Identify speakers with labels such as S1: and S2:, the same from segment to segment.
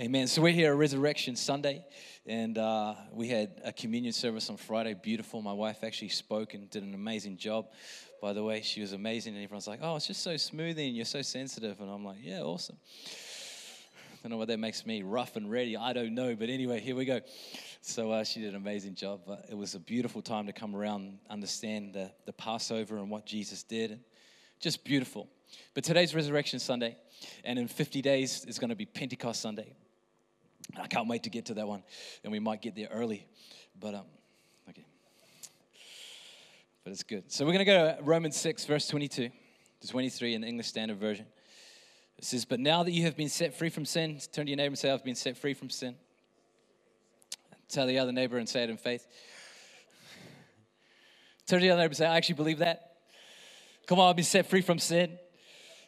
S1: Amen. So we're here at Resurrection Sunday, and uh, we had a communion service on Friday. Beautiful. My wife actually spoke and did an amazing job. By the way, she was amazing, and everyone's like, "Oh, it's just so smoothing, and you're so sensitive." And I'm like, "Yeah, awesome." I don't know what that makes me rough and ready. I don't know, but anyway, here we go. So uh, she did an amazing job. But it was a beautiful time to come around, understand the, the Passover and what Jesus did. Just beautiful. But today's Resurrection Sunday, and in 50 days it's going to be Pentecost Sunday. I can't wait to get to that one, and we might get there early. But um, okay, but it's good. So we're going to go to Romans six, verse twenty-two to twenty-three in the English Standard Version. It says, "But now that you have been set free from sin, turn to your neighbor and say, I've been set free from sin." Tell the other neighbor and say it in faith. Turn to the other neighbor and say, "I actually believe that." Come on, I've been set free from sin.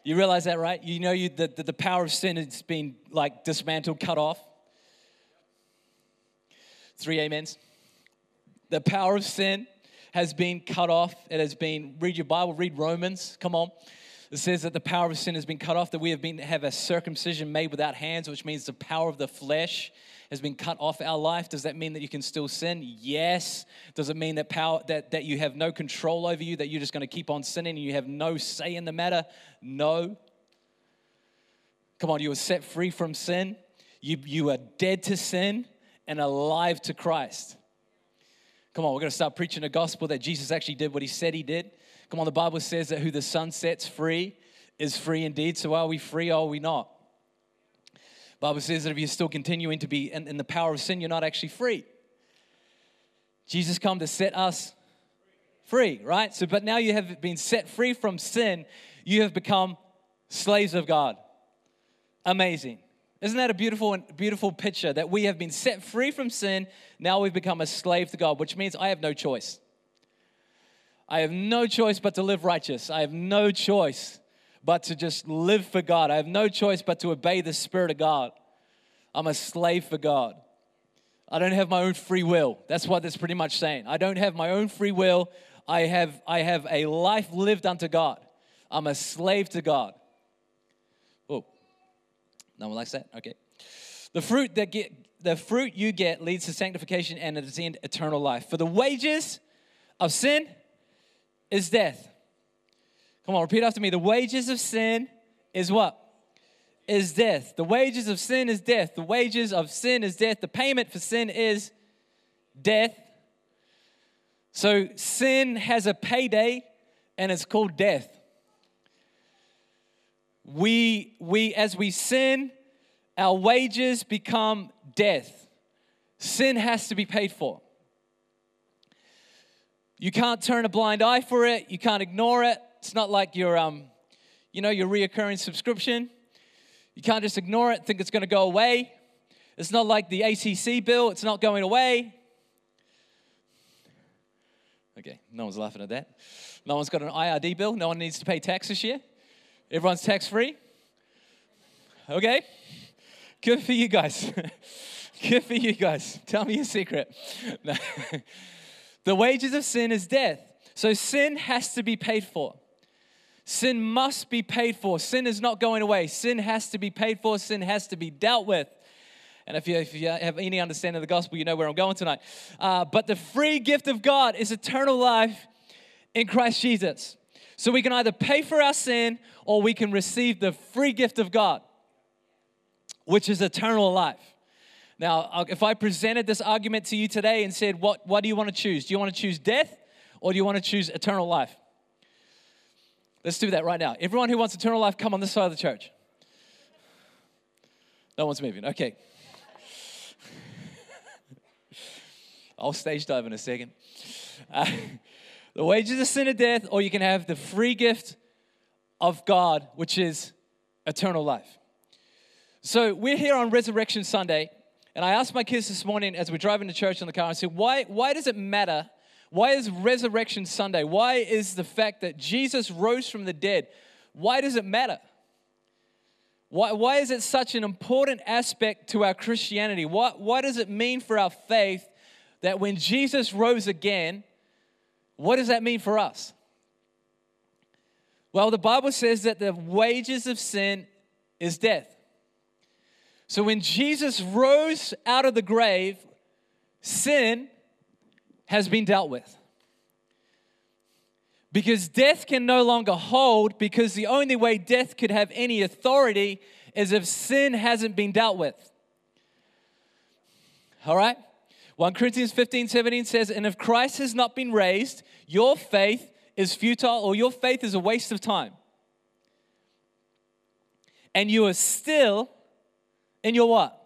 S1: You realize that, right? You know you, that the, the power of sin has been like dismantled, cut off. Three amens. The power of sin has been cut off. It has been, read your Bible, read Romans. Come on. It says that the power of sin has been cut off, that we have been have a circumcision made without hands, which means the power of the flesh has been cut off our life. Does that mean that you can still sin? Yes. Does it mean that power that, that you have no control over you, that you're just going to keep on sinning and you have no say in the matter? No. Come on, you were set free from sin. You, you are dead to sin and alive to Christ. Come on, we're going to start preaching a gospel that Jesus actually did what he said he did. Come on, the Bible says that who the Son sets free is free indeed. So are we free or are we not? Bible says that if you're still continuing to be in, in the power of sin, you're not actually free. Jesus come to set us free, right? So, but now you have been set free from sin, you have become slaves of God. Amazing. Isn't that a beautiful beautiful picture that we have been set free from sin, now we've become a slave to God, which means I have no choice. I have no choice but to live righteous. I have no choice but to just live for God. I have no choice but to obey the Spirit of God. I'm a slave for God. I don't have my own free will. That's what that's pretty much saying. I don't have my own free will. I have, I have a life lived unto God. I'm a slave to God. No one likes that? Okay. The fruit that get the fruit you get leads to sanctification and at its end eternal life. For the wages of sin is death. Come on, repeat after me. The wages of sin is what? Is death. The wages of sin is death. The wages of sin is death. The payment for sin is death. So sin has a payday and it's called death. We we as we sin, our wages become death. Sin has to be paid for. You can't turn a blind eye for it. You can't ignore it. It's not like your, um, you know, your reoccurring subscription. You can't just ignore it, think it's going to go away. It's not like the ACC bill, it's not going away. Okay, no one's laughing at that. No one's got an IRD bill. No one needs to pay tax this year. Everyone's tax free. Okay, good for you guys. good for you guys. Tell me your secret. the wages of sin is death. So sin has to be paid for. Sin must be paid for. Sin is not going away. Sin has to be paid for. Sin has to be dealt with. And if you, if you have any understanding of the gospel, you know where I'm going tonight. Uh, but the free gift of God is eternal life in Christ Jesus. So we can either pay for our sin or we can receive the free gift of God, which is eternal life. Now, if I presented this argument to you today and said, What, what do you want to choose? Do you want to choose death or do you want to choose eternal life? Let's do that right now. Everyone who wants eternal life, come on this side of the church. No one's moving. Okay. I'll stage dive in a second. Uh, the wages of sin are death, or you can have the free gift of God, which is eternal life. So we're here on Resurrection Sunday, and I asked my kids this morning as we're driving to church in the car, I said, why, why does it matter why is Resurrection Sunday? Why is the fact that Jesus rose from the dead? Why does it matter? Why, why is it such an important aspect to our Christianity? What, what does it mean for our faith that when Jesus rose again, what does that mean for us? Well, the Bible says that the wages of sin is death. So when Jesus rose out of the grave, sin has been dealt with. Because death can no longer hold, because the only way death could have any authority is if sin hasn't been dealt with. All right? 1 Corinthians 15 17 says, And if Christ has not been raised, your faith is futile or your faith is a waste of time. And you are still in your what?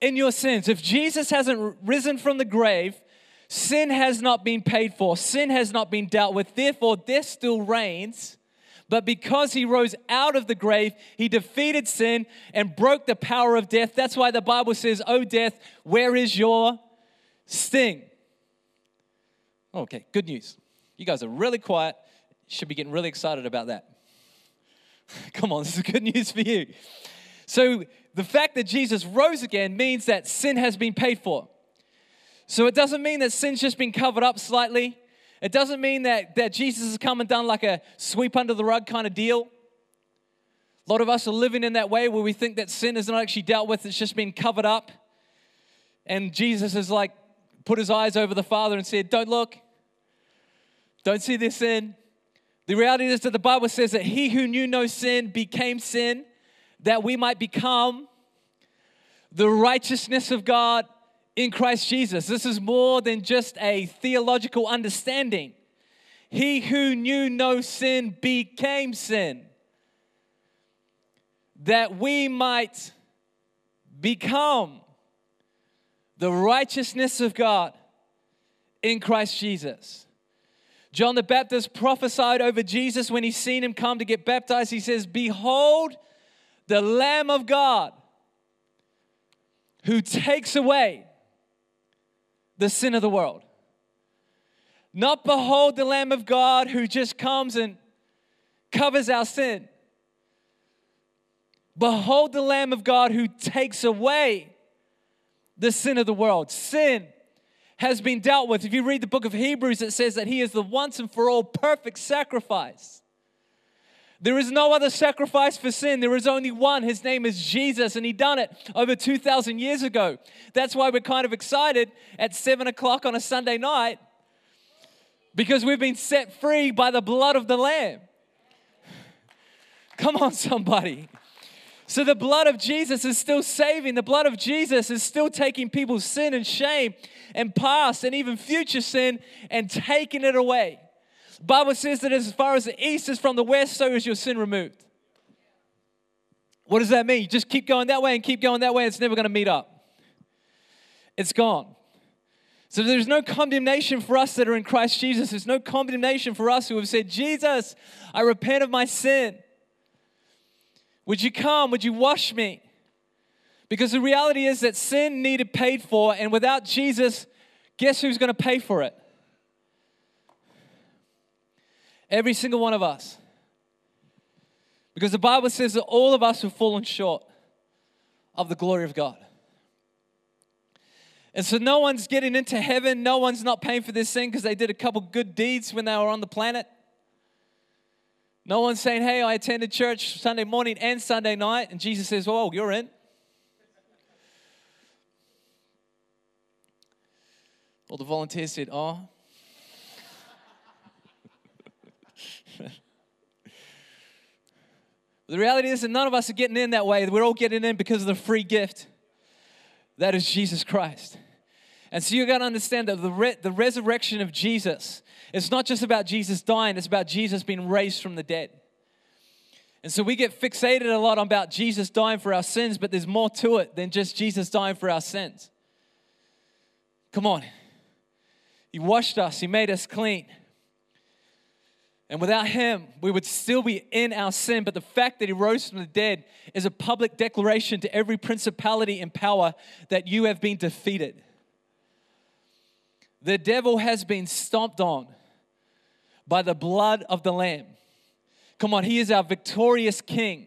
S1: In your sins. If Jesus hasn't risen from the grave, sin has not been paid for, sin has not been dealt with. Therefore, death still reigns. But because he rose out of the grave, he defeated sin and broke the power of death. That's why the Bible says, Oh, death, where is your sting? Okay, good news. You guys are really quiet. Should be getting really excited about that. Come on, this is good news for you. So, the fact that Jesus rose again means that sin has been paid for. So, it doesn't mean that sin's just been covered up slightly. It doesn't mean that, that Jesus has come and done like a sweep under the rug kind of deal. A lot of us are living in that way where we think that sin is not actually dealt with, it's just been covered up. And Jesus has like put his eyes over the Father and said, Don't look, don't see this sin. The reality is that the Bible says that he who knew no sin became sin, that we might become the righteousness of God in Christ Jesus. This is more than just a theological understanding. He who knew no sin became sin, that we might become the righteousness of God in Christ Jesus. John the Baptist prophesied over Jesus when he seen him come to get baptized. He says, Behold, the Lamb of God who takes away the sin of the world. Not behold the Lamb of God who just comes and covers our sin. Behold the Lamb of God who takes away the sin of the world. Sin has been dealt with. If you read the book of Hebrews, it says that He is the once and for all perfect sacrifice. There is no other sacrifice for sin. There is only one. His name is Jesus, and He done it over 2,000 years ago. That's why we're kind of excited at 7 o'clock on a Sunday night because we've been set free by the blood of the Lamb. Come on, somebody. So the blood of Jesus is still saving. The blood of Jesus is still taking people's sin and shame and past and even future sin and taking it away. The Bible says that as far as the east is from the west, so is your sin removed. What does that mean? You just keep going that way and keep going that way, it's never going to meet up. It's gone. So there's no condemnation for us that are in Christ Jesus. There's no condemnation for us who have said, Jesus, I repent of my sin. Would you come? Would you wash me? Because the reality is that sin needed paid for, and without Jesus, guess who's going to pay for it? Every single one of us. Because the Bible says that all of us have fallen short of the glory of God. And so no one's getting into heaven, no one's not paying for this sin because they did a couple good deeds when they were on the planet. No one's saying, hey, I attended church Sunday morning and Sunday night. And Jesus says, well, you're in. All the volunteers said, oh. the reality is that none of us are getting in that way. We're all getting in because of the free gift that is Jesus Christ. And so you got to understand that the, re- the resurrection of Jesus it's not just about Jesus dying, it's about Jesus being raised from the dead. And so we get fixated a lot about Jesus dying for our sins, but there's more to it than just Jesus dying for our sins. Come on. He washed us, He made us clean. And without Him, we would still be in our sin. But the fact that He rose from the dead is a public declaration to every principality and power that you have been defeated. The devil has been stomped on by the blood of the Lamb. Come on, he is our victorious King.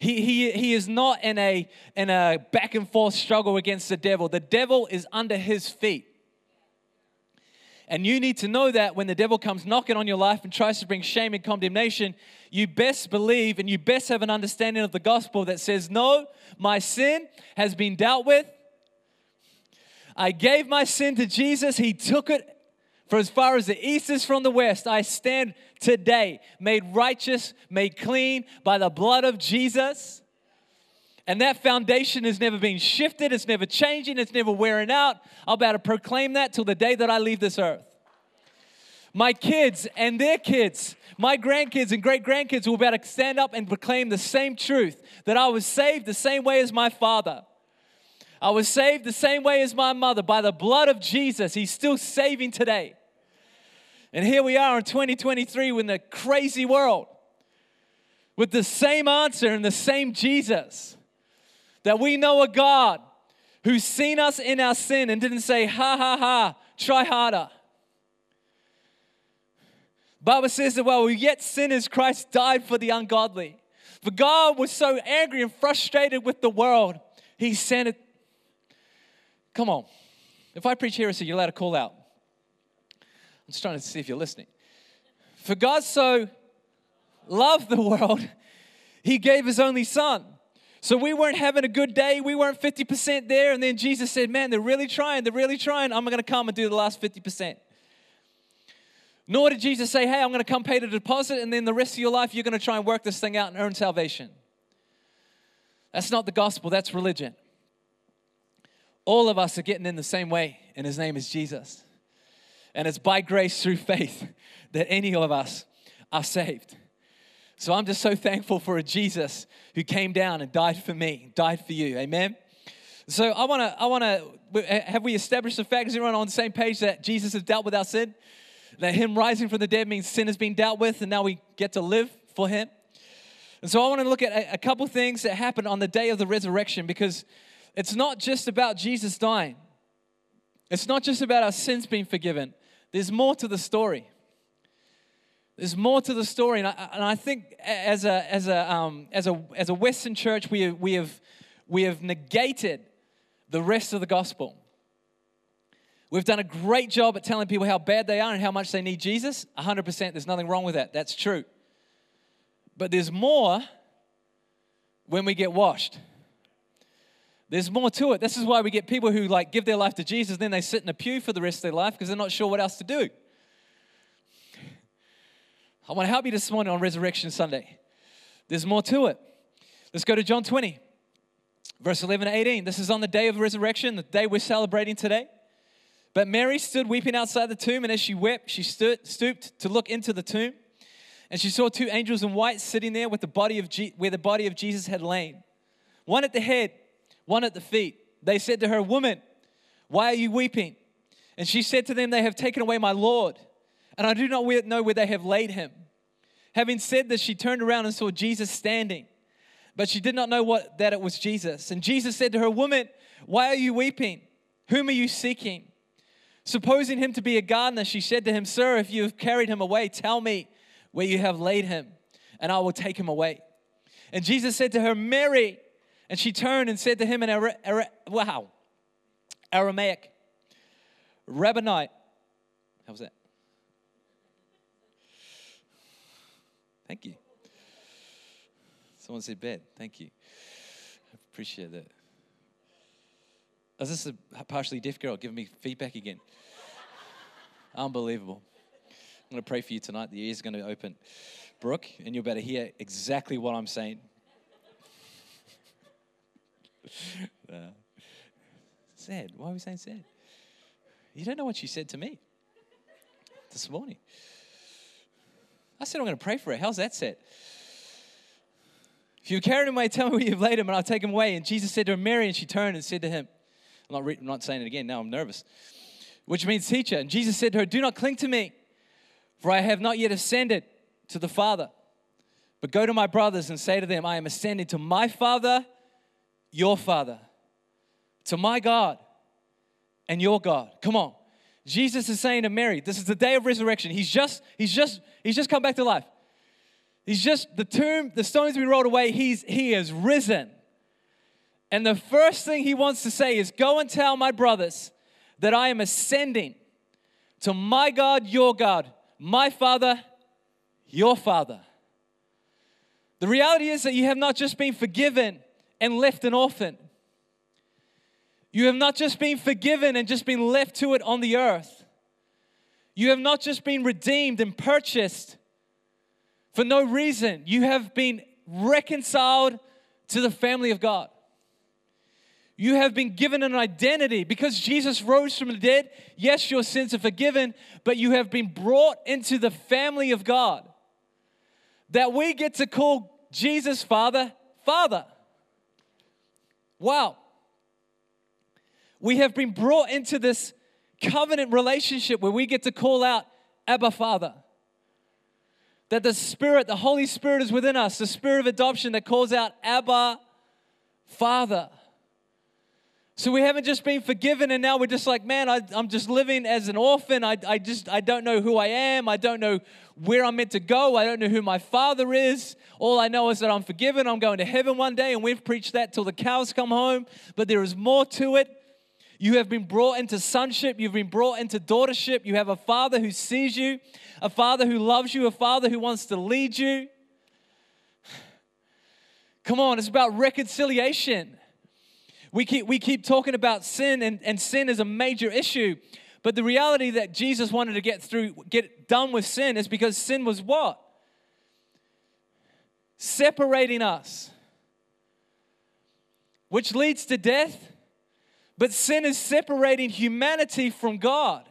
S1: He, he, he is not in a, in a back and forth struggle against the devil. The devil is under his feet. And you need to know that when the devil comes knocking on your life and tries to bring shame and condemnation, you best believe and you best have an understanding of the gospel that says, No, my sin has been dealt with. I gave my sin to Jesus. He took it for as far as the east is from the west. I stand today, made righteous, made clean by the blood of Jesus. And that foundation has never been shifted, it's never changing, it's never wearing out. I'll about to proclaim that till the day that I leave this earth. My kids and their kids, my grandkids and great grandkids will be able to stand up and proclaim the same truth that I was saved the same way as my father. I was saved the same way as my mother by the blood of Jesus. He's still saving today. And here we are in 2023 in the crazy world with the same answer and the same Jesus that we know a God who's seen us in our sin and didn't say, ha ha ha, try harder. Bible says that while we yet sinners, Christ died for the ungodly. For God was so angry and frustrated with the world, He sent it. Come on. If I preach heresy, you're allowed to call out. I'm just trying to see if you're listening. For God so loved the world, He gave His only Son so we weren't having a good day. We weren't 50% there. And then Jesus said, Man, they're really trying. They're really trying. I'm going to come and do the last 50%. Nor did Jesus say, Hey, I'm going to come pay the deposit. And then the rest of your life, you're going to try and work this thing out and earn salvation. That's not the gospel, that's religion. All of us are getting in the same way, and his name is Jesus. And it's by grace through faith that any of us are saved. So I'm just so thankful for a Jesus who came down and died for me, died for you. Amen. So I want to, I want to, have we established the fact, is everyone on the same page that Jesus has dealt with our sin? That him rising from the dead means sin has been dealt with and now we get to live for him? And so I want to look at a couple things that happened on the day of the resurrection because it's not just about Jesus dying. It's not just about our sins being forgiven. There's more to the story. There's more to the story, and I, and I think as a, as, a, um, as, a, as a Western church, we, we, have, we have negated the rest of the gospel. We've done a great job at telling people how bad they are and how much they need Jesus. 100%, there's nothing wrong with that. That's true. But there's more when we get washed. There's more to it. This is why we get people who like give their life to Jesus, then they sit in a pew for the rest of their life because they're not sure what else to do. I want to help you this morning on Resurrection Sunday. There's more to it. Let's go to John 20, verse 11 to 18. This is on the day of resurrection, the day we're celebrating today. But Mary stood weeping outside the tomb, and as she wept, she stood, stooped to look into the tomb. And she saw two angels in white sitting there with the body of Je- where the body of Jesus had lain, one at the head, one at the feet. They said to her, Woman, why are you weeping? And she said to them, They have taken away my Lord and I do not know where they have laid him. Having said this, she turned around and saw Jesus standing, but she did not know what, that it was Jesus. And Jesus said to her, Woman, why are you weeping? Whom are you seeking? Supposing him to be a gardener, she said to him, Sir, if you have carried him away, tell me where you have laid him, and I will take him away. And Jesus said to her, Mary. And she turned and said to him in Ara- Ara- wow, Aramaic, Rabboni. How was that? Thank you. Someone said bed. Thank you. I appreciate that. Is this a partially deaf girl giving me feedback again? Unbelievable. I'm going to pray for you tonight. The ears are going to open. Brooke, and you'll better hear exactly what I'm saying. uh, sad. Why are we saying sad? You don't know what she said to me this morning. I said, I'm going to pray for her. How's that set? If you carry him away, tell me where you've laid him, and I'll take him away. And Jesus said to her, Mary, and she turned and said to him, I'm not, re- I'm not saying it again, now I'm nervous, which means teacher. And Jesus said to her, Do not cling to me, for I have not yet ascended to the Father. But go to my brothers and say to them, I am ascending to my Father, your Father, to my God and your God. Come on. Jesus is saying to Mary, this is the day of resurrection. He's just, he's just, he's just come back to life. He's just, the tomb, the stones we rolled away, he's, he is risen. And the first thing he wants to say is, Go and tell my brothers that I am ascending to my God, your God, my Father, your Father. The reality is that you have not just been forgiven and left an orphan. You have not just been forgiven and just been left to it on the earth. You have not just been redeemed and purchased for no reason. You have been reconciled to the family of God. You have been given an identity because Jesus rose from the dead. Yes, your sins are forgiven, but you have been brought into the family of God. That we get to call Jesus Father, Father. Wow. We have been brought into this covenant relationship where we get to call out Abba Father. That the Spirit, the Holy Spirit is within us, the Spirit of adoption that calls out Abba Father. So we haven't just been forgiven and now we're just like, man, I, am just living as an orphan. I, I just, I don't know who I am. I don't know where I'm meant to go. I don't know who my father is. All I know is that I'm forgiven. I'm going to heaven one day and we've preached that till the cows come home. But there is more to it. You have been brought into sonship. You've been brought into daughtership. You have a father who sees you, a father who loves you, a father who wants to lead you. Come on, it's about reconciliation. We keep, we keep talking about sin, and, and sin is a major issue. But the reality that Jesus wanted to get through, get done with sin is because sin was what? Separating us, which leads to death but sin is separating humanity from God.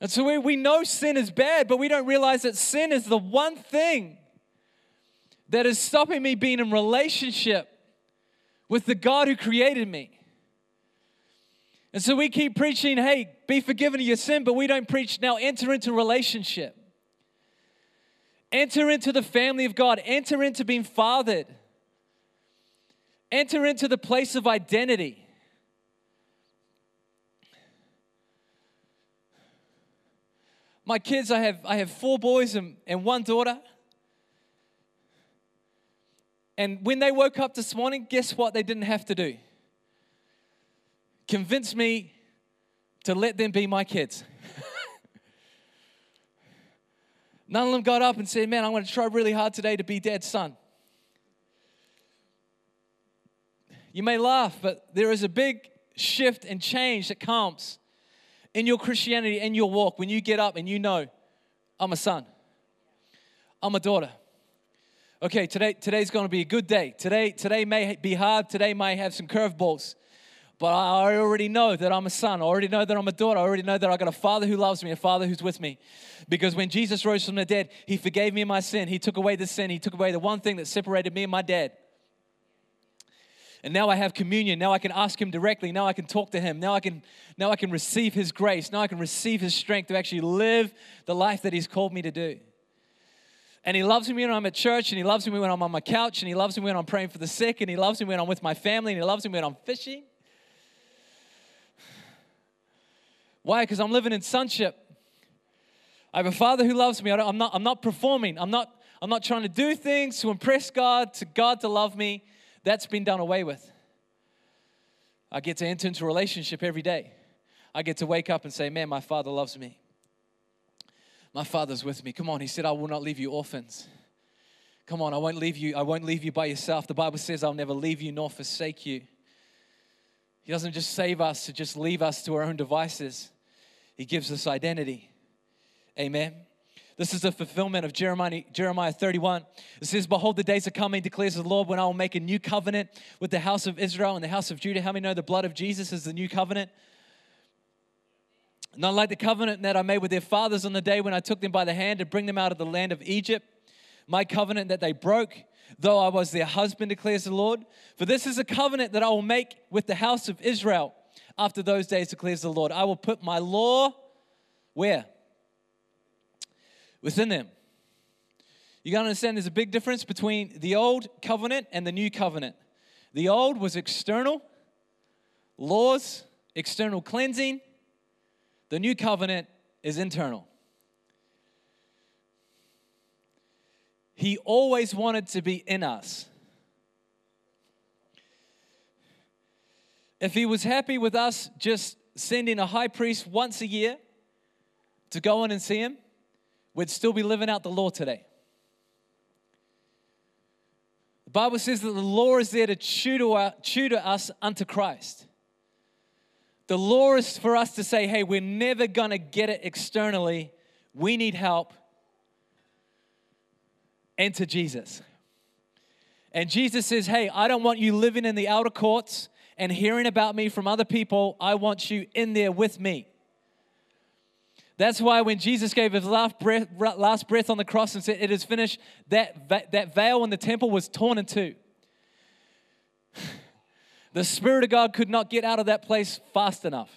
S1: And so we, we know sin is bad, but we don't realize that sin is the one thing that is stopping me being in relationship with the God who created me. And so we keep preaching, hey, be forgiven of your sin, but we don't preach now enter into relationship. Enter into the family of God, enter into being fathered. Enter into the place of identity. My kids, I have, I have four boys and, and one daughter. And when they woke up this morning, guess what they didn't have to do? Convince me to let them be my kids. None of them got up and said, Man, I'm going to try really hard today to be dad's son. You may laugh, but there is a big shift and change that comes in your Christianity and your walk when you get up and you know, I'm a son, I'm a daughter. Okay, today, today's going to be a good day. Today, today may be hard. Today may have some curveballs. But I already know that I'm a son. I already know that I'm a daughter. I already know that I got a father who loves me, a father who's with me. Because when Jesus rose from the dead, he forgave me my sin. He took away the sin. He took away the one thing that separated me and my dad. And now I have communion. Now I can ask him directly. Now I can talk to him. Now I can now I can receive his grace. Now I can receive his strength to actually live the life that he's called me to do. And he loves me when I'm at church, and he loves me when I'm on my couch, and he loves me when I'm praying for the sick, and he loves me when I'm with my family, and he loves me when I'm fishing. Why? Because I'm living in sonship. I have a father who loves me. I am not, I'm not performing. I'm not, I'm not trying to do things to impress God, to God to love me. That's been done away with. I get to enter into a relationship every day. I get to wake up and say, Man, my father loves me. My father's with me. Come on, he said, I will not leave you orphans. Come on, I won't leave you. I won't leave you by yourself. The Bible says, I'll never leave you nor forsake you. He doesn't just save us to just leave us to our own devices. He gives us identity. Amen. This is a fulfillment of Jeremiah, Jeremiah 31. It says, Behold, the days are coming, declares the Lord, when I will make a new covenant with the house of Israel and the house of Judah. How many know the blood of Jesus is the new covenant? Not like the covenant that I made with their fathers on the day when I took them by the hand to bring them out of the land of Egypt. My covenant that they broke, though I was their husband, declares the Lord. For this is a covenant that I will make with the house of Israel after those days, declares the Lord. I will put my law where? within them. You got to understand there's a big difference between the old covenant and the new covenant. The old was external, laws, external cleansing. The new covenant is internal. He always wanted to be in us. If he was happy with us just sending a high priest once a year to go in and see him, we'd still be living out the law today. The Bible says that the law is there to tutor, tutor us unto Christ. The law is for us to say, hey, we're never going to get it externally. We need help. Enter Jesus. And Jesus says, hey, I don't want you living in the outer courts and hearing about me from other people. I want you in there with me. That's why when Jesus gave his last breath, last breath on the cross and said, It is finished, that, that veil in the temple was torn in two. The Spirit of God could not get out of that place fast enough.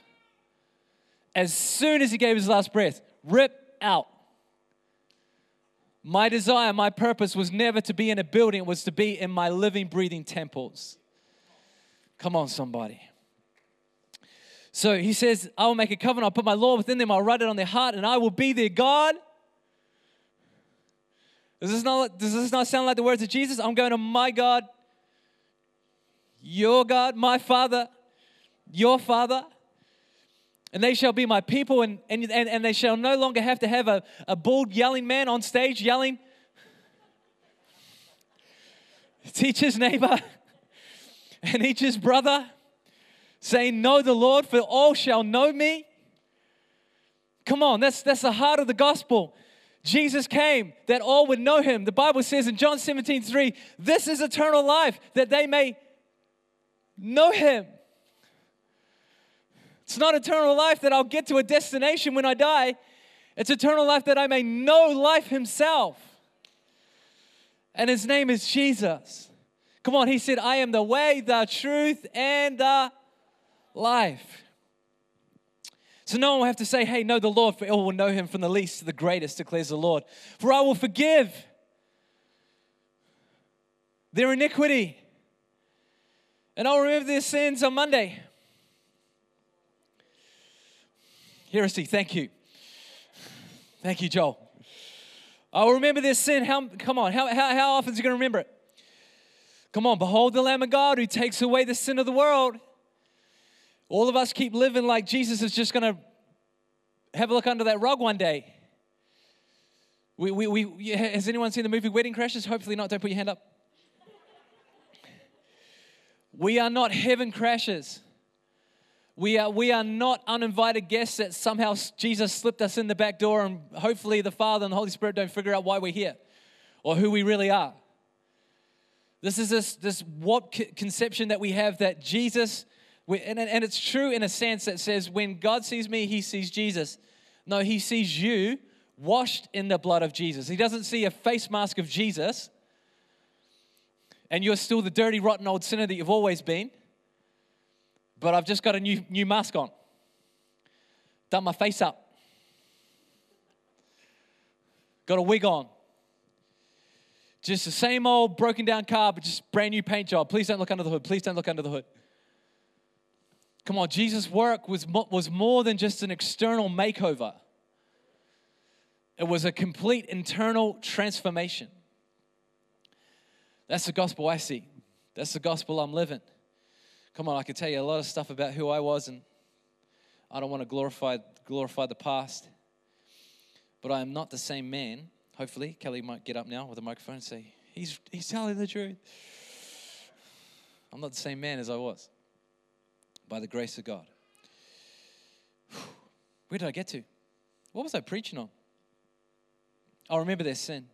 S1: As soon as he gave his last breath, rip out. My desire, my purpose was never to be in a building, it was to be in my living, breathing temples. Come on, somebody. So he says, I will make a covenant, I'll put my law within them, I'll write it on their heart, and I will be their God. Does this not, does this not sound like the words of Jesus? I'm going to my God, your God, my Father, your Father. And they shall be my people, and, and, and, and they shall no longer have to have a, a bald yelling man on stage yelling. Teach his neighbor and each his brother saying, Know the Lord, for all shall know me. Come on, that's, that's the heart of the gospel. Jesus came that all would know him. The Bible says in John 17, 3, this is eternal life, that they may know him. It's not eternal life that I'll get to a destination when I die. It's eternal life that I may know life himself. And his name is Jesus. Come on, he said, I am the way, the truth, and the life. So no one will have to say, Hey, know the Lord, for all will know him from the least to the greatest, declares the Lord. For I will forgive their iniquity, and I'll remember their sins on Monday. Heresy, thank you. Thank you, Joel. I'll remember their sin. How, come on, how, how, how often is he going to remember it? Come on, behold the Lamb of God who takes away the sin of the world. All of us keep living like Jesus is just going to have a look under that rug one day. We, we, we, has anyone seen the movie Wedding Crashers? Hopefully not. Don't put your hand up. We are not heaven crashers. We are, we are not uninvited guests that somehow Jesus slipped us in the back door and hopefully the Father and the Holy Spirit don't figure out why we're here or who we really are. This is this, this what conception that we have that Jesus and, and it's true in a sense that says, when God sees me, he sees Jesus. No, he sees you washed in the blood of Jesus. He doesn't see a face mask of Jesus, and you're still the dirty, rotten old sinner that you've always been. But I've just got a new, new mask on, done my face up, got a wig on. Just the same old broken down car, but just brand new paint job. Please don't look under the hood. Please don't look under the hood. Come on, Jesus' work was, was more than just an external makeover, it was a complete internal transformation. That's the gospel I see. That's the gospel I'm living. Come on, I can tell you a lot of stuff about who I was, and I don't want to glorify, glorify the past. But I am not the same man. Hopefully, Kelly might get up now with a microphone and say, He's, he's telling the truth. I'm not the same man as I was by the grace of God. Where did I get to? What was I preaching on? I remember their sin.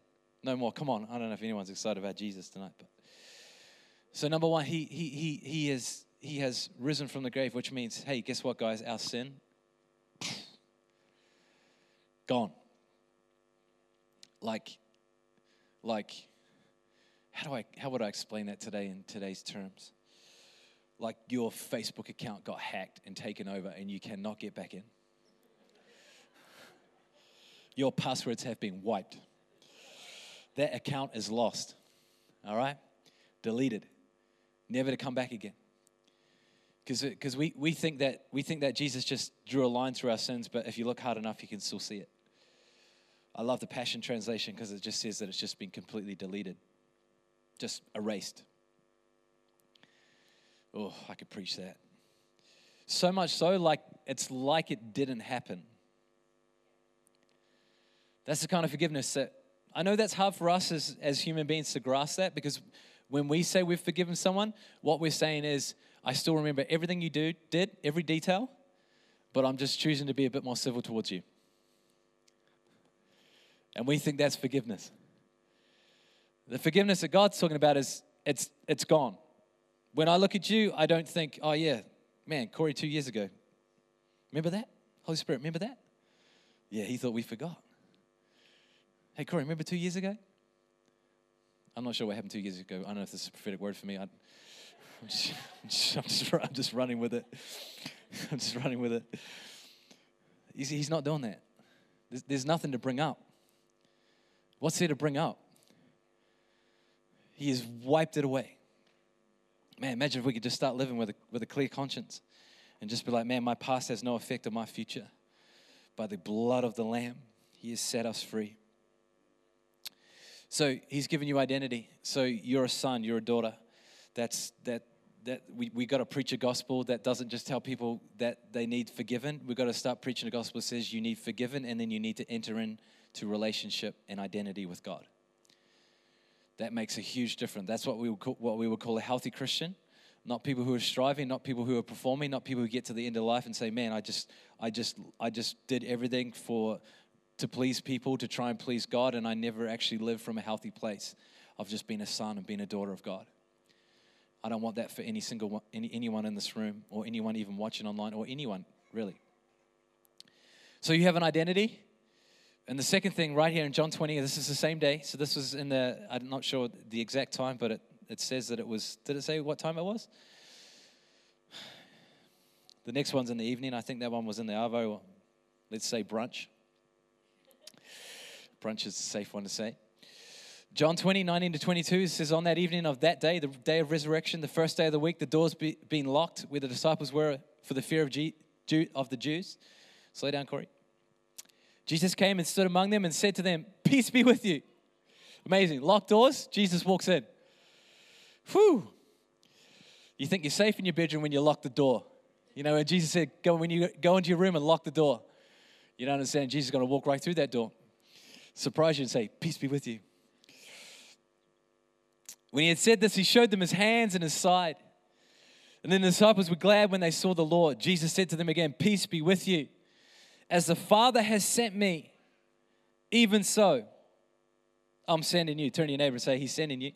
S1: No more. Come on. I don't know if anyone's excited about Jesus tonight, but so number one, he he he he is he has risen from the grave, which means, hey, guess what, guys? Our sin gone. Like, like, how do I how would I explain that today in today's terms? like your Facebook account got hacked and taken over and you cannot get back in. Your passwords have been wiped. That account is lost. All right? Deleted. Never to come back again. Because we, we, think that, we think that Jesus just drew a line through our sins, but if you look hard enough, you can still see it. I love the Passion Translation because it just says that it's just been completely deleted, just erased. Oh, I could preach that. So much so, like it's like it didn't happen. That's the kind of forgiveness that I know that's hard for us as, as human beings to grasp that because when we say we've forgiven someone, what we're saying is, I still remember everything you do, did, every detail, but I'm just choosing to be a bit more civil towards you. And we think that's forgiveness. The forgiveness that God's talking about is it's it's gone. When I look at you, I don't think, oh yeah, man, Corey two years ago. Remember that? Holy Spirit, remember that? Yeah, he thought we forgot. Hey, Corey, remember two years ago? I'm not sure what happened two years ago. I don't know if this is a prophetic word for me. I, am just, I'm, just, I'm, just, running with it. I'm just running with it. He's, he's not doing that. There's, there's nothing to bring up. What's there to bring up? He has wiped it away. Man, imagine if we could just start living with a, with a clear conscience and just be like, man, my past has no effect on my future. By the blood of the Lamb, He has set us free. So He's given you identity. So you're a son, you're a daughter. That's that. That we, we got to preach a gospel that doesn't just tell people that they need forgiven. We've got to start preaching a gospel that says you need forgiven and then you need to enter into relationship and identity with God that makes a huge difference. That's what we would call, what we would call a healthy Christian. Not people who are striving, not people who are performing, not people who get to the end of life and say, "Man, I just, I just, I just did everything for to please people, to try and please God, and I never actually lived from a healthy place of just being a son and being a daughter of God." I don't want that for any single one, any, anyone in this room or anyone even watching online or anyone really. So you have an identity. And the second thing, right here in John 20, this is the same day. So this was in the, I'm not sure the exact time, but it, it says that it was, did it say what time it was? The next one's in the evening. I think that one was in the Arvo, let's say brunch. Brunch is a safe one to say. John 20, 19 to 22 says, On that evening of that day, the day of resurrection, the first day of the week, the doors be, being locked where the disciples were for the fear of, G, Jew, of the Jews. Slow down, Corey. Jesus came and stood among them and said to them, Peace be with you. Amazing. Locked doors, Jesus walks in. Whew. You think you're safe in your bedroom when you lock the door. You know, and Jesus said, Go when you go into your room and lock the door. You don't understand, Jesus is going to walk right through that door. Surprise you and say, Peace be with you. When he had said this, he showed them his hands and his side. And then the disciples were glad when they saw the Lord. Jesus said to them again, Peace be with you. As the Father has sent me, even so, I'm sending you. Turn to your neighbor and say, He's sending you.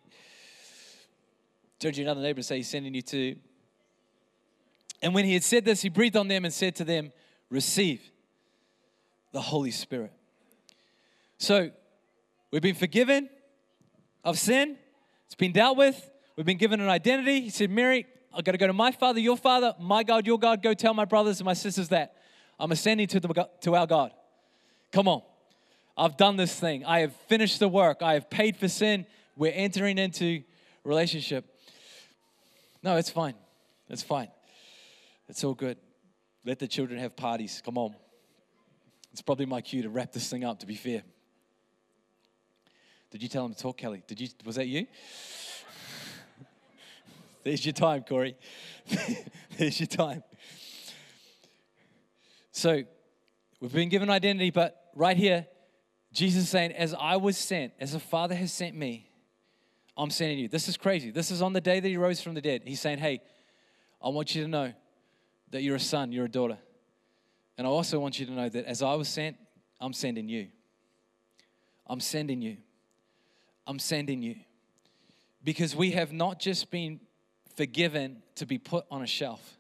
S1: Turn to another neighbor and say, He's sending you too. And when he had said this, he breathed on them and said to them, Receive the Holy Spirit. So, we've been forgiven of sin, it's been dealt with, we've been given an identity. He said, Mary, I've got to go to my Father, your Father, my God, your God. Go tell my brothers and my sisters that. I'm ascending to, the, to our God. Come on. I've done this thing. I have finished the work. I have paid for sin. We're entering into relationship. No, it's fine. It's fine. It's all good. Let the children have parties. Come on. It's probably my cue to wrap this thing up, to be fair. Did you tell him to talk, Kelly? Did you was that you? There's your time, Corey. There's your time. So we've been given identity, but right here, Jesus is saying, As I was sent, as the Father has sent me, I'm sending you. This is crazy. This is on the day that he rose from the dead. He's saying, Hey, I want you to know that you're a son, you're a daughter. And I also want you to know that as I was sent, I'm sending you. I'm sending you. I'm sending you. Because we have not just been forgiven to be put on a shelf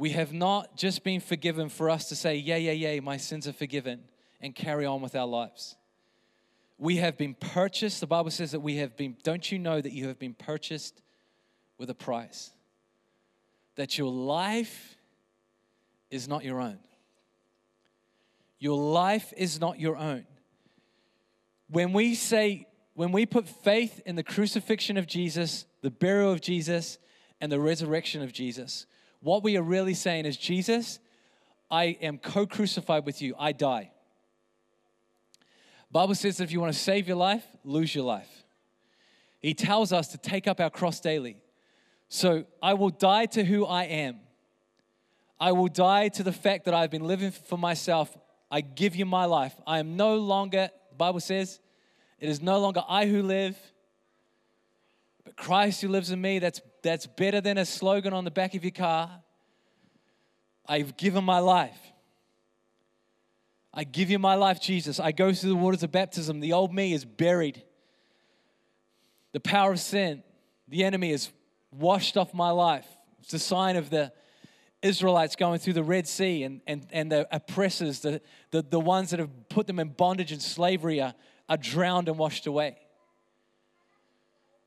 S1: we have not just been forgiven for us to say, Yeah, yeah, yeah, my sins are forgiven, and carry on with our lives. We have been purchased. The Bible says that we have been, don't you know that you have been purchased with a price? That your life is not your own. Your life is not your own. When we say, when we put faith in the crucifixion of Jesus, the burial of Jesus, and the resurrection of Jesus, what we are really saying is, Jesus, I am co crucified with you. I die. Bible says that if you want to save your life, lose your life. He tells us to take up our cross daily. So I will die to who I am. I will die to the fact that I've been living for myself. I give you my life. I am no longer, Bible says, it is no longer I who live, but Christ who lives in me. That's, that's better than a slogan on the back of your car. I've given my life. I give you my life, Jesus. I go through the waters of baptism. The old me is buried. The power of sin, the enemy is washed off my life. It's a sign of the Israelites going through the Red Sea and, and, and the oppressors, the, the, the ones that have put them in bondage and slavery are, are drowned and washed away.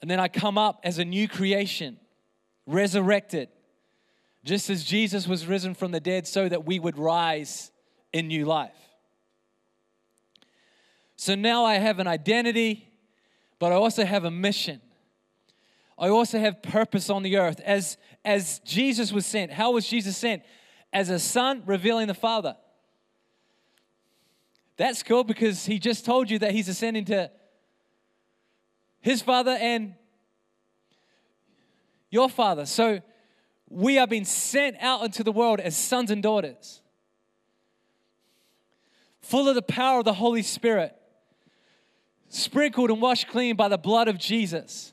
S1: And then I come up as a new creation, resurrected, just as Jesus was risen from the dead, so that we would rise in new life. So now I have an identity, but I also have a mission. I also have purpose on the earth. As, as Jesus was sent, how was Jesus sent? As a son revealing the Father. That's cool because he just told you that he's ascending to his Father and your Father. So we are being sent out into the world as sons and daughters, full of the power of the Holy Spirit, sprinkled and washed clean by the blood of Jesus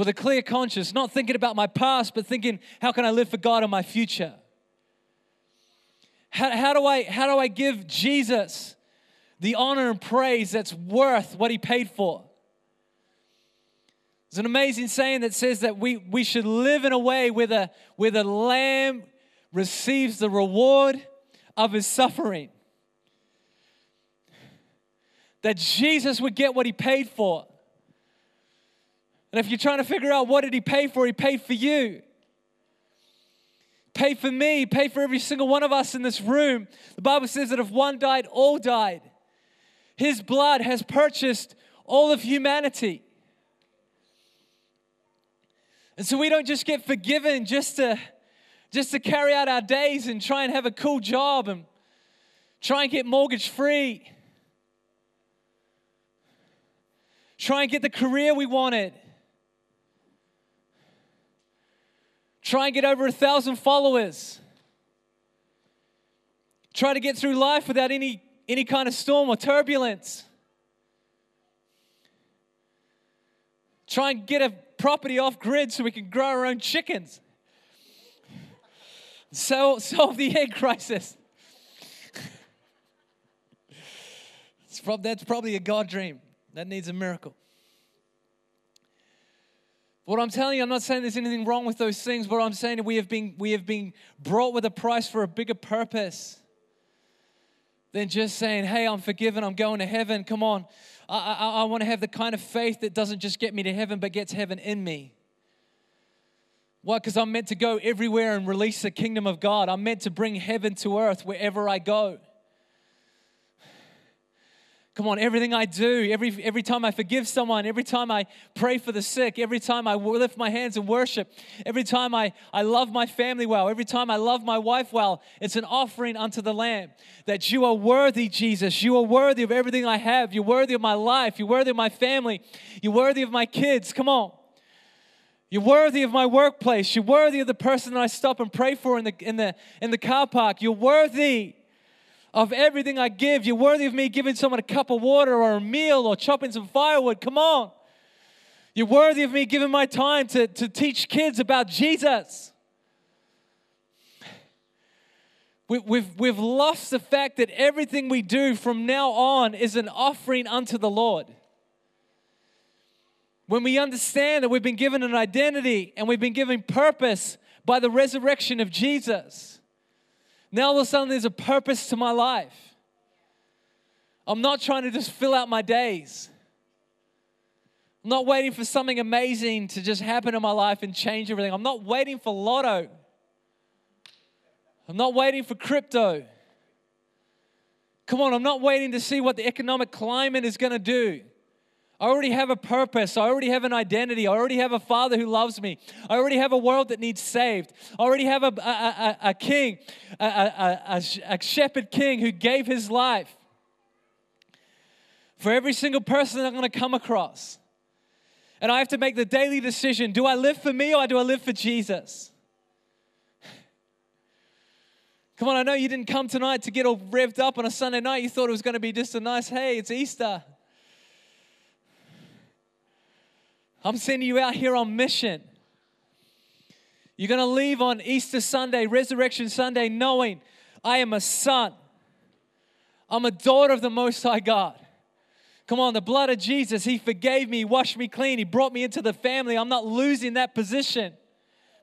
S1: with a clear conscience, not thinking about my past, but thinking, how can I live for God in my future? How, how, do, I, how do I give Jesus the honor and praise that's worth what he paid for? There's an amazing saying that says that we, we should live in a way where the, where the lamb receives the reward of his suffering. That Jesus would get what he paid for. And if you're trying to figure out what did he pay for, he paid for you. Pay for me, pay for every single one of us in this room. The Bible says that if one died, all died. His blood has purchased all of humanity. And so we don't just get forgiven just to just to carry out our days and try and have a cool job and try and get mortgage free. Try and get the career we wanted. Try and get over a thousand followers. Try to get through life without any, any kind of storm or turbulence. Try and get a property off grid so we can grow our own chickens. So, solve the egg crisis. that's probably a God dream. That needs a miracle. What I'm telling you, I'm not saying there's anything wrong with those things. What I'm saying we have been we have been brought with a price for a bigger purpose than just saying, "Hey, I'm forgiven. I'm going to heaven." Come on, I, I, I want to have the kind of faith that doesn't just get me to heaven, but gets heaven in me. Why? Because I'm meant to go everywhere and release the kingdom of God. I'm meant to bring heaven to earth wherever I go. Come on, everything I do, every, every time I forgive someone, every time I pray for the sick, every time I lift my hands in worship, every time I, I love my family well, every time I love my wife well, it's an offering unto the Lamb. That you are worthy, Jesus. You are worthy of everything I have. You're worthy of my life. You're worthy of my family. You're worthy of my kids. Come on. You're worthy of my workplace. You're worthy of the person that I stop and pray for in the, in the, in the car park. You're worthy of everything I give. You're worthy of me giving someone a cup of water or a meal or chopping some firewood. Come on. You're worthy of me giving my time to, to teach kids about Jesus. We, we've, we've lost the fact that everything we do from now on is an offering unto the Lord. When we understand that we've been given an identity and we've been given purpose by the resurrection of Jesus now all of a sudden there's a purpose to my life. I'm not trying to just fill out my days. I'm not waiting for something amazing to just happen in my life and change everything. I'm not waiting for lotto. I'm not waiting for crypto. Come on, I'm not waiting to see what the economic climate is going to do. I already have a purpose. I already have an identity. I already have a father who loves me. I already have a world that needs saved. I already have a, a, a, a king, a, a shepherd king who gave his life for every single person that I'm going to come across. And I have to make the daily decision do I live for me or do I live for Jesus? Come on, I know you didn't come tonight to get all revved up on a Sunday night. You thought it was going to be just a nice, hey, it's Easter. I'm sending you out here on mission. You're going to leave on Easter Sunday, Resurrection Sunday, knowing I am a son. I'm a daughter of the Most High God. Come on, the blood of Jesus, He forgave me, washed me clean, He brought me into the family. I'm not losing that position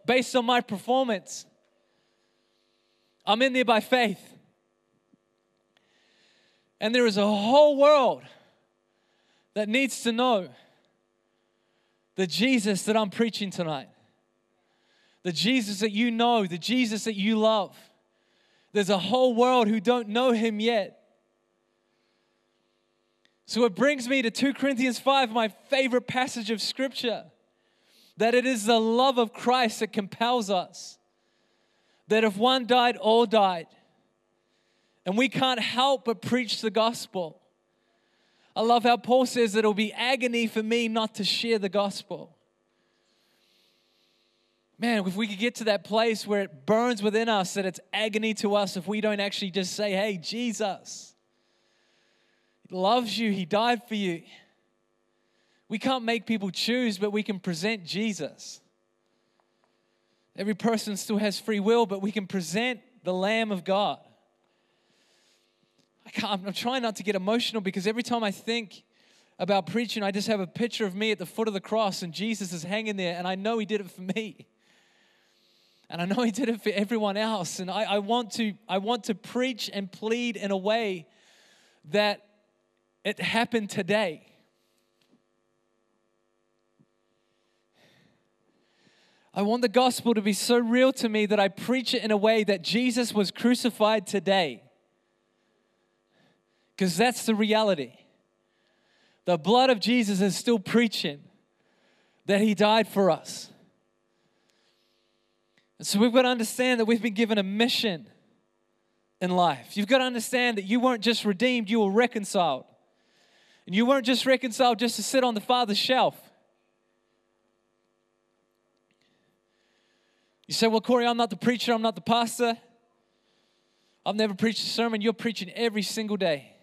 S1: based on my performance. I'm in there by faith. And there is a whole world that needs to know the Jesus that I'm preaching tonight, the Jesus that you know, the Jesus that you love. There's a whole world who don't know him yet. So it brings me to 2 Corinthians 5, my favorite passage of scripture, that it is the love of Christ that compels us. That if one died, all died. And we can't help but preach the gospel. I love how Paul says that it'll be agony for me not to share the gospel. Man, if we could get to that place where it burns within us, that it's agony to us if we don't actually just say, hey, Jesus, loves you, He died for you. We can't make people choose, but we can present Jesus. Every person still has free will, but we can present the Lamb of God. I am trying not to get emotional because every time I think about preaching, I just have a picture of me at the foot of the cross and Jesus is hanging there, and I know He did it for me. And I know He did it for everyone else. And I, I want to, I want to preach and plead in a way that it happened today. I want the gospel to be so real to me that I preach it in a way that Jesus was crucified today. Because that's the reality. The blood of Jesus is still preaching that he died for us. And so we've got to understand that we've been given a mission in life. You've got to understand that you weren't just redeemed, you were reconciled. And you weren't just reconciled just to sit on the Father's shelf. You say, Well, Corey, I'm not the preacher, I'm not the pastor. I've never preached a sermon. You're preaching every single day.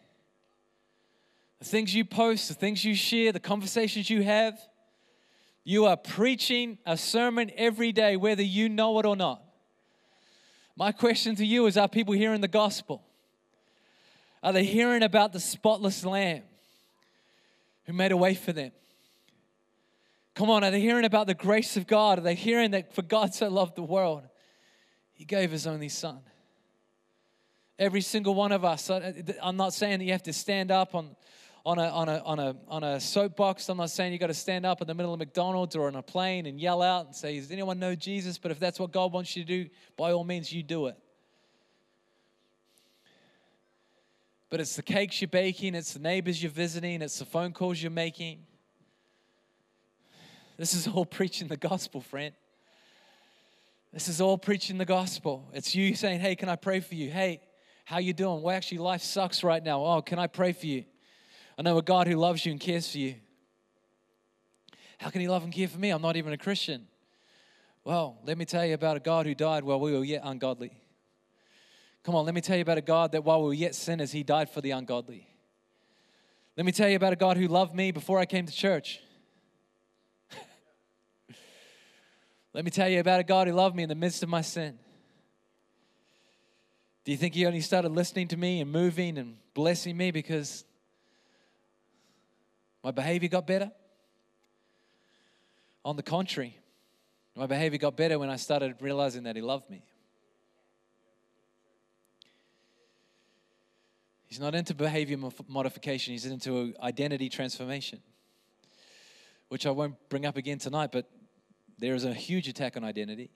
S1: The things you post, the things you share, the conversations you have, you are preaching a sermon every day, whether you know it or not. My question to you is Are people hearing the gospel? Are they hearing about the spotless lamb who made a way for them? Come on, are they hearing about the grace of God? Are they hearing that for God so loved the world, He gave His only Son? Every single one of us. I'm not saying that you have to stand up on, on, a, on, a, on, a, on a soapbox. I'm not saying you got to stand up in the middle of McDonald's or on a plane and yell out and say, Does anyone know Jesus? But if that's what God wants you to do, by all means, you do it. But it's the cakes you're baking, it's the neighbors you're visiting, it's the phone calls you're making. This is all preaching the gospel, friend. This is all preaching the gospel. It's you saying, "Hey, can I pray for you? Hey, how you doing? Well, actually, life sucks right now. Oh, can I pray for you? I know a God who loves you and cares for you. How can He love and care for me? I'm not even a Christian. Well, let me tell you about a God who died while we were yet ungodly. Come on, let me tell you about a God that while we were yet sinners, He died for the ungodly. Let me tell you about a God who loved me before I came to church. Let me tell you about a God who loved me in the midst of my sin. Do you think He only started listening to me and moving and blessing me because my behavior got better? On the contrary, my behavior got better when I started realizing that He loved me. He's not into behavior modification, He's into identity transformation, which I won't bring up again tonight, but there is a huge attack on identity.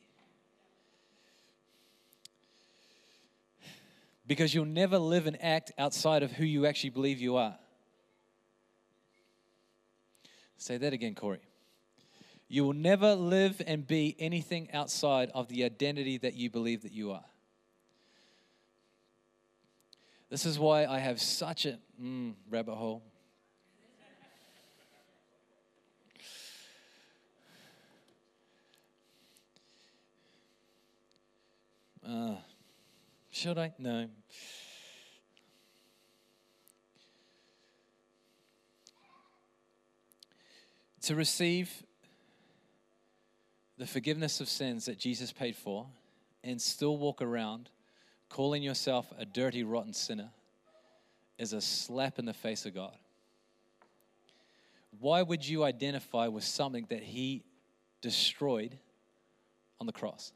S1: Because you'll never live and act outside of who you actually believe you are. Say that again, Corey. You will never live and be anything outside of the identity that you believe that you are. This is why I have such a mm, rabbit hole. Should I? No. To receive the forgiveness of sins that Jesus paid for and still walk around calling yourself a dirty, rotten sinner is a slap in the face of God. Why would you identify with something that He destroyed on the cross?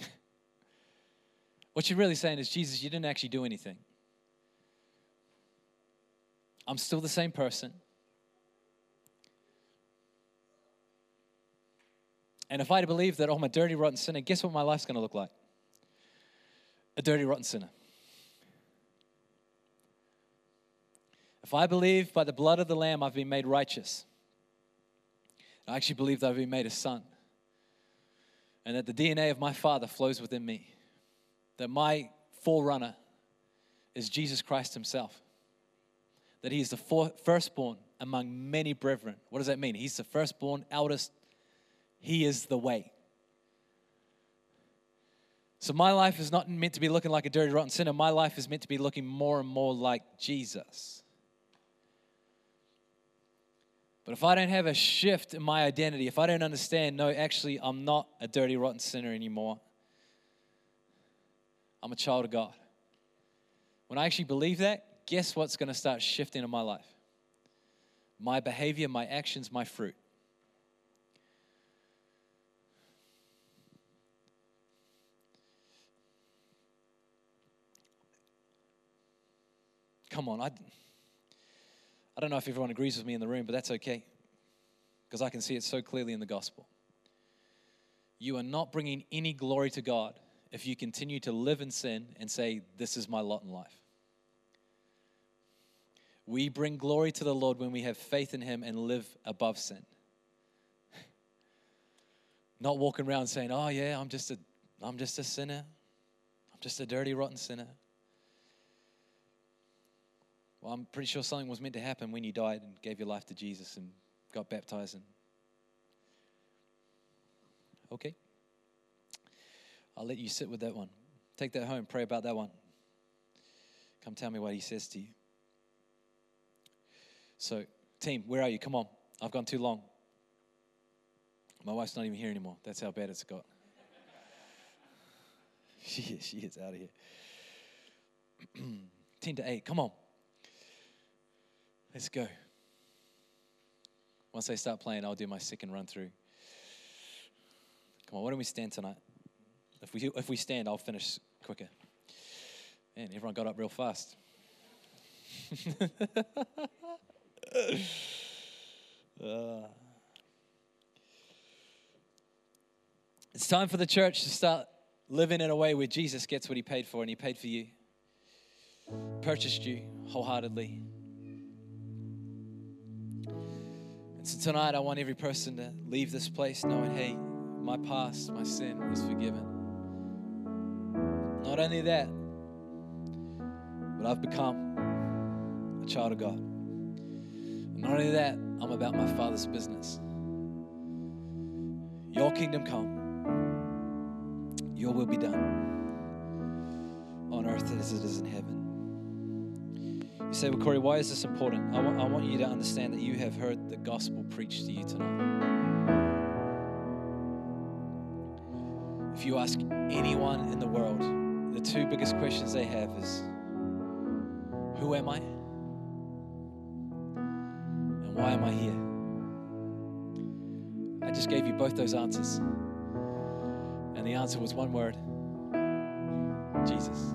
S1: what you're really saying is, Jesus, you didn't actually do anything. I'm still the same person. And if I believe that, oh, I'm a dirty, rotten sinner, guess what my life's going to look like? A dirty, rotten sinner. If I believe by the blood of the Lamb I've been made righteous, I actually believe that I've been made a son, and that the DNA of my Father flows within me, that my forerunner is Jesus Christ Himself, that He is the firstborn among many brethren. What does that mean? He's the firstborn, eldest. He is the way. So my life is not meant to be looking like a dirty, rotten sinner. My life is meant to be looking more and more like Jesus. But if I don't have a shift in my identity, if I don't understand, no, actually, I'm not a dirty, rotten sinner anymore, I'm a child of God. When I actually believe that, guess what's going to start shifting in my life? My behavior, my actions, my fruit. Come on, I. I don't know if everyone agrees with me in the room, but that's okay because I can see it so clearly in the gospel. You are not bringing any glory to God if you continue to live in sin and say, This is my lot in life. We bring glory to the Lord when we have faith in Him and live above sin. Not walking around saying, Oh, yeah, I'm just a, I'm just a sinner. I'm just a dirty, rotten sinner. Well, I'm pretty sure something was meant to happen when you died and gave your life to Jesus and got baptized. And okay, I'll let you sit with that one. Take that home. Pray about that one. Come tell me what He says to you. So, team, where are you? Come on. I've gone too long. My wife's not even here anymore. That's how bad it's got. she is. She is out of here. 10 to 8. Come on. Let's go. Once they start playing, I'll do my second run through. Come on, why don't we stand tonight? If we, if we stand, I'll finish quicker. Man, everyone got up real fast. uh. It's time for the church to start living in a way where Jesus gets what he paid for, and he paid for you, purchased you wholeheartedly. And so tonight, I want every person to leave this place knowing, hey, my past, my sin is forgiven. Not only that, but I've become a child of God. And not only that, I'm about my Father's business. Your kingdom come, your will be done on earth as it is in heaven. You say, Well, Corey, why is this important? I want, I want you to understand that you have heard gospel preached to you tonight. If you ask anyone in the world, the two biggest questions they have is Who am I? And why am I here? I just gave you both those answers. And the answer was one word Jesus.